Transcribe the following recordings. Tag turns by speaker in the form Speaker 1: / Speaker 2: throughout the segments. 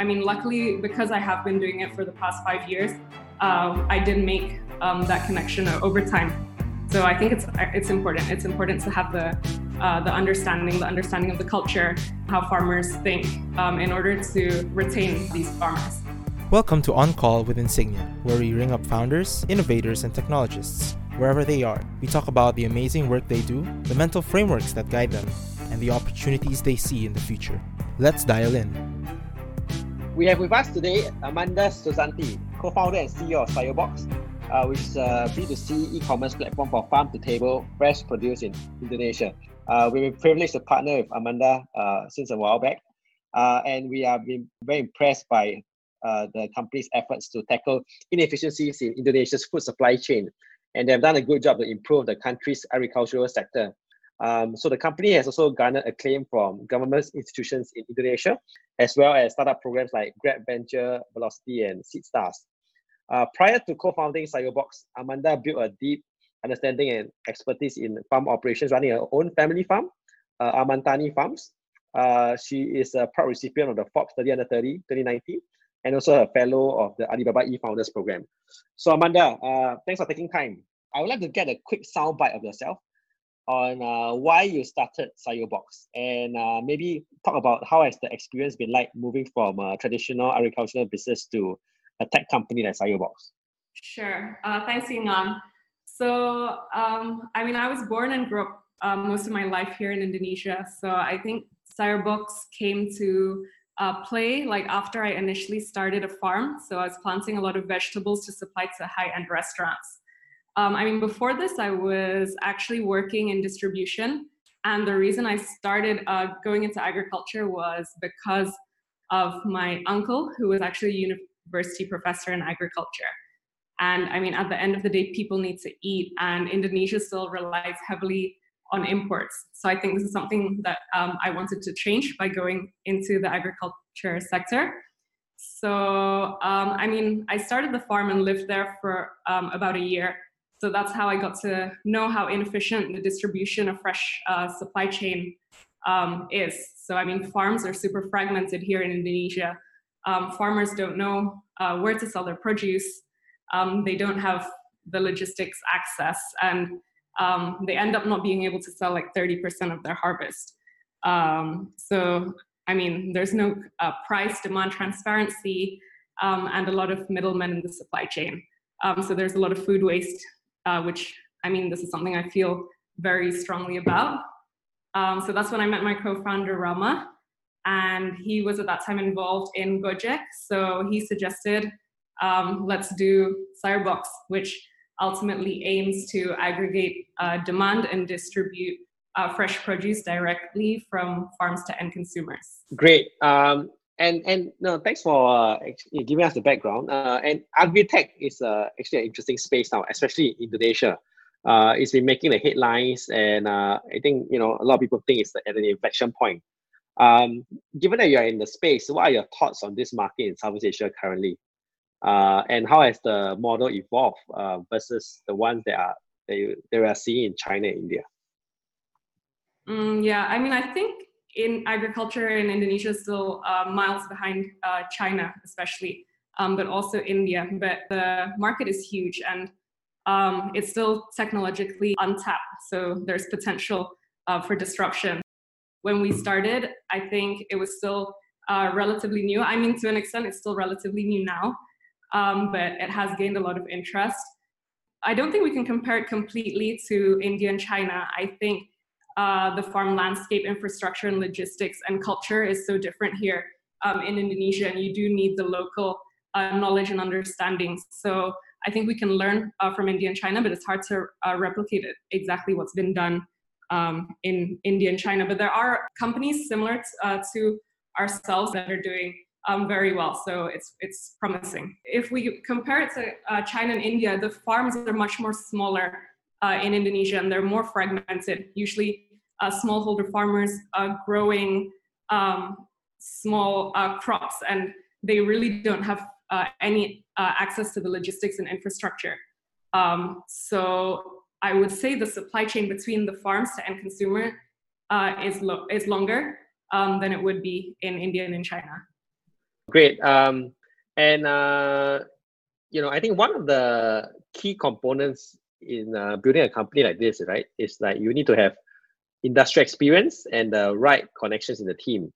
Speaker 1: I mean, luckily, because I have been doing it for the past five years, um, I did make um, that connection over time. So I think it's it's important. It's important to have the uh, the understanding, the understanding of the culture, how farmers think, um, in order to retain these farmers.
Speaker 2: Welcome to On Call with Insignia, where we ring up founders, innovators, and technologists wherever they are. We talk about the amazing work they do, the mental frameworks that guide them, and the opportunities they see in the future. Let's dial in.
Speaker 3: We have with us today Amanda Susanti, co-founder and CEO of Sayurbox, uh, which is a B2C e-commerce platform for farm-to-table fresh produce in Indonesia. Uh, we've been privileged to partner with Amanda uh, since a while back, uh, and we have been very impressed by uh, the company's efforts to tackle inefficiencies in Indonesia's food supply chain. And they've done a good job to improve the country's agricultural sector. Um, so the company has also garnered acclaim from government institutions in Indonesia, as well as startup programs like Grab Venture, Velocity, and SeedStars. Uh, prior to co-founding Sayurbox, Amanda built a deep understanding and expertise in farm operations, running her own family farm, uh, Amantani Farms. Uh, she is a proud recipient of the Forbes 30 Under 30 2019 and also a fellow of the Alibaba e-founders program. So Amanda, uh, thanks for taking time. I would like to get a quick soundbite of yourself on uh, why you started Sayurbox and uh, maybe talk about how has the experience been like moving from a traditional agricultural business to a tech company like Sayurbox.
Speaker 1: Sure. Uh, thanks, Ingan. So, um, I mean, I was born and grew up um, most of my life here in Indonesia. So I think Sayurbox came to uh, play like after I initially started a farm. So I was planting a lot of vegetables to supply to high-end restaurants. Um, I mean, before this, I was actually working in distribution. And the reason I started uh, going into agriculture was because of my uncle, who was actually a university professor in agriculture. And I mean, at the end of the day, people need to eat, and Indonesia still relies heavily on imports. So I think this is something that um, I wanted to change by going into the agriculture sector. So, um, I mean, I started the farm and lived there for um, about a year. So that's how I got to know how inefficient the distribution of fresh uh, supply chain um, is. So, I mean, farms are super fragmented here in Indonesia. Um, farmers don't know uh, where to sell their produce. Um, they don't have the logistics access, and um, they end up not being able to sell like 30% of their harvest. Um, so, I mean, there's no uh, price, demand transparency, um, and a lot of middlemen in the supply chain. so, there's a lot of food waste uh, which I mean, this is something I feel very strongly about. Um, so that's when I met my co-founder Rama, and he was at that time involved in Gojek. So he suggested, um, let's do Sayurbox, which ultimately aims to aggregate uh, demand and distribute uh, fresh produce directly from farms to end consumers.
Speaker 3: Great. Um, and and no, thanks for uh, giving us the background. Uh, and agri-tech is uh, actually an interesting space now, especially in Indonesia. Uh, it's been making the headlines, and uh, I think you know a lot of people think it's at an inflection point. Um, given that you are in the space, what are your thoughts on this market in Southeast Asia currently? Uh, and how has the model evolved uh, versus the ones that are that, you, that we are seeing in China and India?
Speaker 1: Mm, yeah, I mean, I think in agriculture in Indonesia still uh, miles behind uh, China, especially, um, but also India. But the market is huge and um, it's still technologically untapped. So there's potential uh, for disruption. When we started, I think it was still uh, relatively new. I mean, to an extent, it's still relatively new now, um, but it has gained a lot of interest. I don't think we can compare it completely to India and China. I think uh, the farm landscape, infrastructure, and logistics and culture is so different here um, in Indonesia, and you do need the local uh, knowledge and understanding. So I think we can learn uh, from India and China, but it's hard to uh, replicate it, exactly what's been done um, in India and China. But there are companies similar uh, to ourselves that are doing um, very well. So it's it's promising. If we compare it to uh, China and India, the farms are much more smaller uh, in Indonesia, and they're more fragmented. Usually, uh, smallholder farmers are growing um, small uh, crops, and they really don't have uh, any uh, access to the logistics and infrastructure. Um, so I would say the supply chain between the farms to end consumer is lo- is longer um, than it would be in India and in China.
Speaker 3: Great. Um, and you know, I think one of the key components in uh, building a company like this, right, is like you need to have industry experience and the right connections in the team.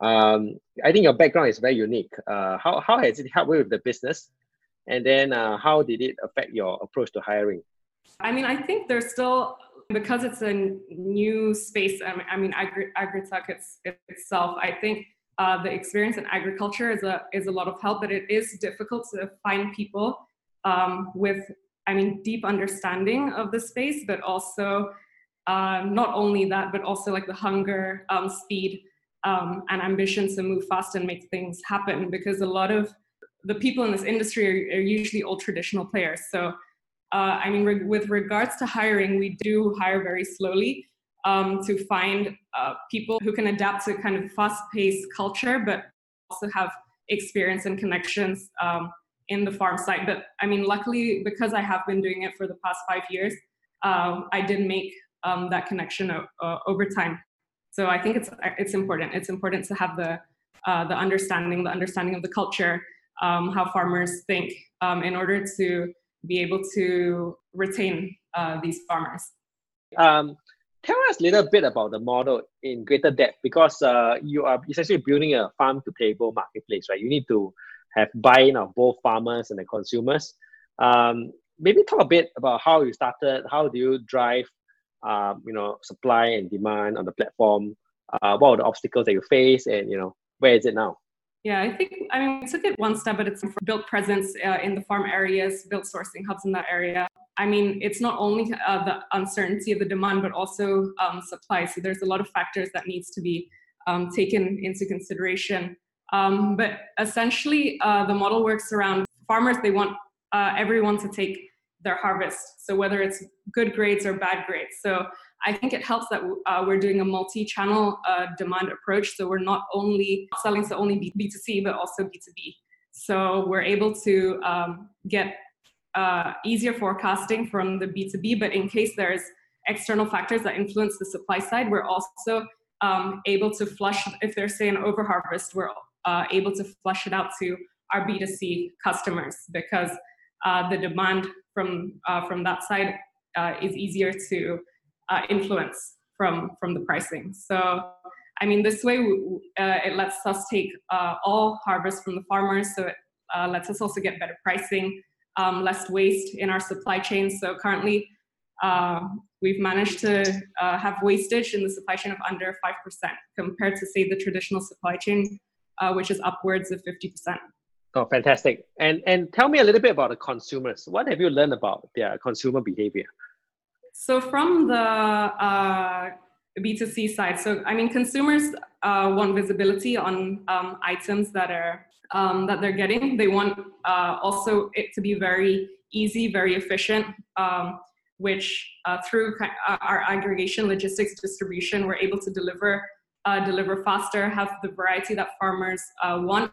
Speaker 3: Um, I think your background is very unique. Uh, how, how has it helped with the business? And then uh, how did it affect your approach to hiring?
Speaker 1: I mean, I think there's still, because it's a new space, I mean, agri- agritech it's, itself, I think uh, the experience in agriculture is a, is a lot of help, but it is difficult to find people um, with, I mean, deep understanding of the space, but also uh, not only that, but also like the hunger, um, speed, um, and ambition to move fast and make things happen. Because a lot of the people in this industry are, are usually old traditional players. So, uh, I mean, re- with regards to hiring, we do hire very slowly um, to find uh, people who can adapt to kind of fast-paced culture, but also have experience and connections um, in the farm site. But I mean, luckily, because I have been doing it for the past five years, um, I did make um, that connection uh, over time. So I think it's it's important. It's important to have the uh, the understanding, the understanding of the culture, um, how farmers think, um, in order to be able to retain uh, these farmers.
Speaker 3: Um, tell us a little bit about the model in greater depth because uh, you are essentially building a farm to table marketplace, right? You need to have buy-in of both farmers and the consumers. Um, maybe talk a bit about how you started. How do you drive um, you know, supply and demand on the platform? Uh, what are the obstacles that you face, and you know, where is it now?
Speaker 1: Yeah, I think I mean we took it one step but it's. Built presence uh, in the farm areas, built sourcing hubs in that area. I mean, it's not only uh, the uncertainty of the demand, but also um, supply. So there's a lot of factors that needs to be um, taken into consideration. Um, but essentially, uh, the model works around farmers. They want uh, everyone to take their harvest. So whether it's good grades or bad grades. So I think it helps that uh, we're doing a multi-channel uh, demand approach. So we're not only selling to only B2C, but also B2B. So we're able to um, get uh, easier forecasting from the B2B, but in case there's external factors that influence the supply side, we're also um, able to flush, if there's say an overharvest, we're uh, able to flush it out to our B2C customers because uh, the demand from uh, from that side uh, is easier to uh, influence from from the pricing. So I mean, this way uh, it lets us take uh, all harvest from the farmers. So it lets us also get better pricing, um, less waste in our supply chain. So currently. we've managed to have wastage in the supply chain of under 5% compared to, say, the traditional supply chain, which is upwards of 50%.
Speaker 3: Oh, fantastic! And and tell me a little bit about the consumers. What have you learned about their consumer behavior?
Speaker 1: So from the uh, B2C side, so I mean, consumers uh, want visibility on um, items that are um, that they're getting. They want uh, also it to be very easy, very efficient. Um, which uh, through uh, our aggregation logistics distribution, we're able to deliver uh, deliver faster, have the variety that farmers want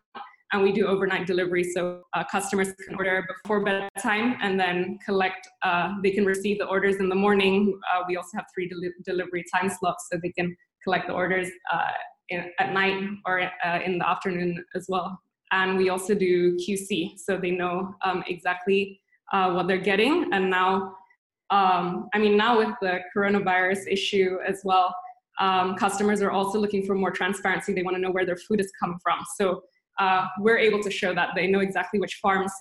Speaker 1: and we do overnight delivery so uh, customers can order before bedtime and then collect uh, they can receive the orders in the morning. Uh, we also have three del- delivery time slots so they can collect the orders uh, in, at night or uh, in the afternoon as well. And we also do qc so they know um, exactly uh, what they're getting. And now um, i mean now with the coronavirus issue as well um, customers are also looking for more transparency they want to know where their food has come from so uh, we're able to show that they know exactly which farms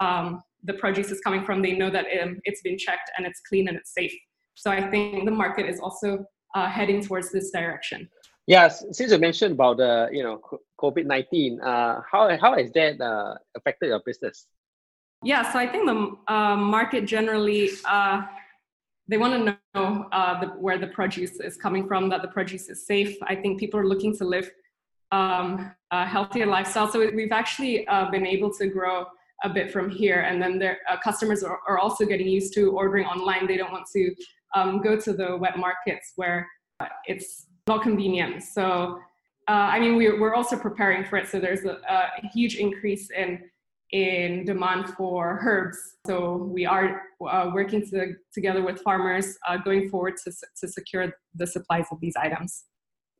Speaker 1: um, the produce is coming from. They know that um, it's been checked and it's clean and it's safe. So I think the market is also uh, heading towards this direction.
Speaker 3: Yes, since you mentioned about the you know COVID nineteen, uh, how how has that uh, affected your business?
Speaker 1: Yeah, so I think the uh, market generally uh, they want to know uh, the, where the produce is coming from, that the produce is safe. I think people are looking to live um, a healthier lifestyle. So we've actually uh, been able to grow a bit from here. And then their uh, customers are, are, also getting used to ordering online. They don't want to um, go to the wet markets where it's not convenient. So, uh, I mean, we're, we're also preparing for it. So there's a, a huge increase in in demand for herbs. So we are uh, working to, together with farmers uh, going forward to, to secure the supplies of these items.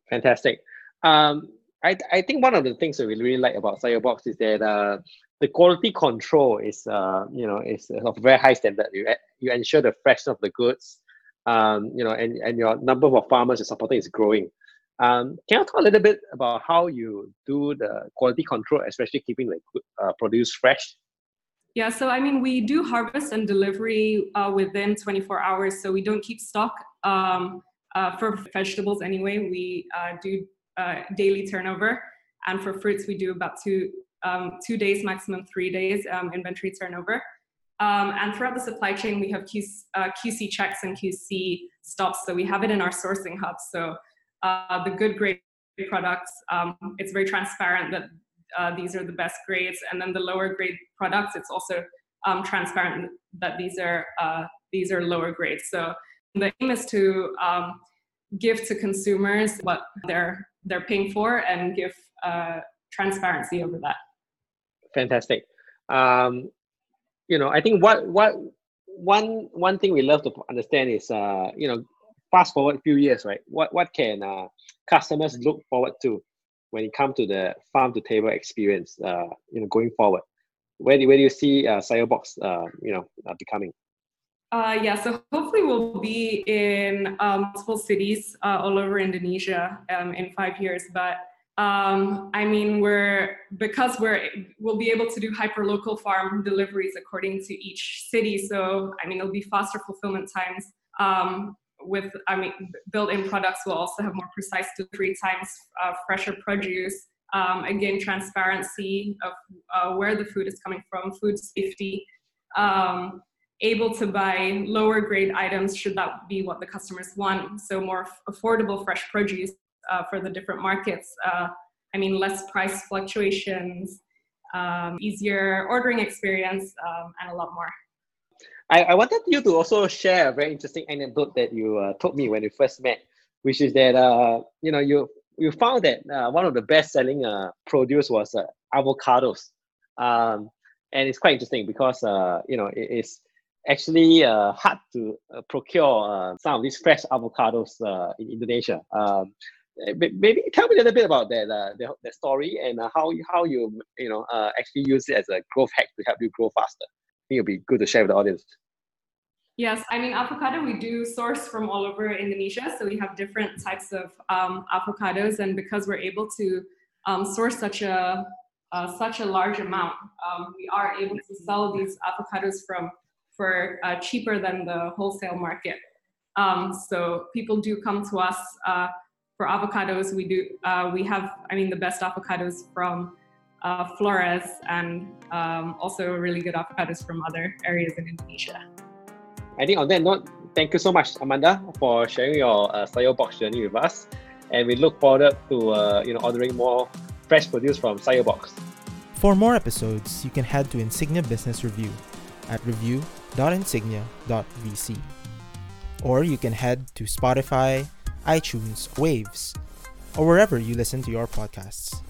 Speaker 3: Fantastic. Um, I, I think one of the things that we really like about Box is that uh, the quality control is uh, you know is of very high standard. You you ensure the freshness of the goods, um, you know, and, and your number of farmers you're supporting is growing. Um, can you talk a little bit about how you do the quality control, especially keeping the uh, produce fresh?
Speaker 1: Yeah, so I mean, we do harvest and delivery uh, within 24 hours, so we don't keep stock um, uh, for vegetables anyway. We uh, do uh, daily turnover, and for fruits, we do about two um, two days, maximum three days um, inventory turnover. Um, and throughout the supply chain, we have QC, uh, QC checks and QC stops, so we have it in our sourcing hubs. So uh, the good grade products, um, it's very transparent that uh, these are the best grades, and then the lower grade products, it's also um, transparent that these are uh, these are lower grades. So the aim is to um, give to consumers what they're they're paying for and give uh, transparency over that.
Speaker 3: Fantastic. Um, you know, I think what what one one thing we love to understand is uh, you know, fast forward a few years, right? What what can uh, customers look forward to when it comes to the farm to table experience? Uh, you know, going forward, where do where do you see uh, Box, uh, you know, uh, becoming?
Speaker 1: Uh, yeah, so hopefully we'll be in um, multiple cities uh, all over Indonesia um, in five years. But um, I mean, we're because we're we'll be able to do hyper local farm deliveries according to each city. So I mean, it'll be faster fulfillment times. Um, with I mean, built-in products will also have more precise delivery times, uh, fresher produce. Um, again, transparency of uh, where the food is coming from, food safety. Um, able to buy lower grade items should that be what the customers want. So more affordable fresh produce uh, for the different markets. Uh, I mean, less price fluctuations, um, easier ordering experience, um, and a lot more.
Speaker 3: I, I wanted you to also share a very interesting anecdote that you uh, told me when we first met, which is that uh, you know you you found that uh, one of the best selling uh, produce was uh, avocados, um, and it's quite interesting because uh, you know it is actually uh, hard to uh, procure uh, some of these fresh avocados uh, in Indonesia. Um, maybe tell me a little bit about that uh, the, the story and uh, how how you you know uh, actually use it as a growth hack to help you grow faster. Think it'll be good to share with the audience.
Speaker 1: Yes, I mean avocado we do source from all over Indonesia, so we have different types of um, avocados, and because we're able to um, source such a uh, such a large amount, um, we are able to sell these avocados from for uh, cheaper than the wholesale market. Um, so people do come to us uh, for avocados, we do uh, we have I mean the best avocados from uh, Flores and um, also really good avocados from other areas in Indonesia.
Speaker 3: I think on that note, thank you so much, Amanda, for sharing your uh, Sayurbox journey with us, and we look forward to uh, you know ordering more fresh produce from Sayurbox.
Speaker 2: For more episodes, you can head to Insignia Business Review at review.insignia.vc. Or you can head to Spotify, iTunes, Waves, or wherever you listen to your podcasts.